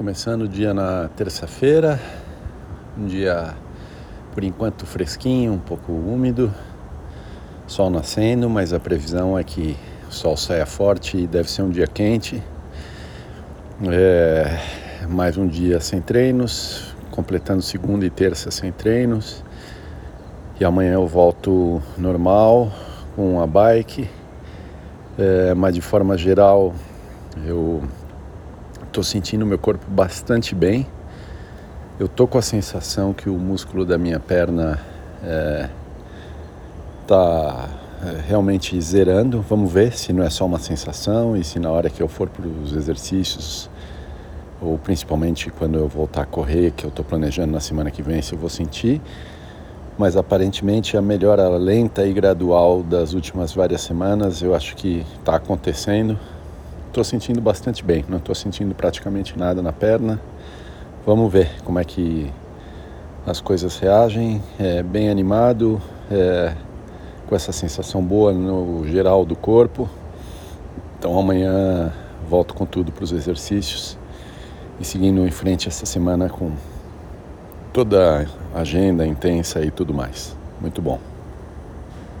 Começando o dia na terça-feira, um dia por enquanto fresquinho, um pouco úmido, sol nascendo, mas a previsão é que o sol saia forte e deve ser um dia quente. É, mais um dia sem treinos, completando segunda e terça sem treinos. E amanhã eu volto normal com a bike, é, mas de forma geral eu estou sentindo meu corpo bastante bem. Eu tô com a sensação que o músculo da minha perna está é, é, realmente zerando. Vamos ver se não é só uma sensação e se na hora que eu for para os exercícios ou principalmente quando eu voltar a correr, que eu estou planejando na semana que vem, se eu vou sentir. Mas aparentemente a melhora lenta e gradual das últimas várias semanas eu acho que está acontecendo. Estou sentindo bastante bem, não estou sentindo praticamente nada na perna. Vamos ver como é que as coisas reagem. É bem animado, é, com essa sensação boa no geral do corpo. Então amanhã volto com tudo para os exercícios e seguindo em frente essa semana com toda a agenda intensa e tudo mais. Muito bom.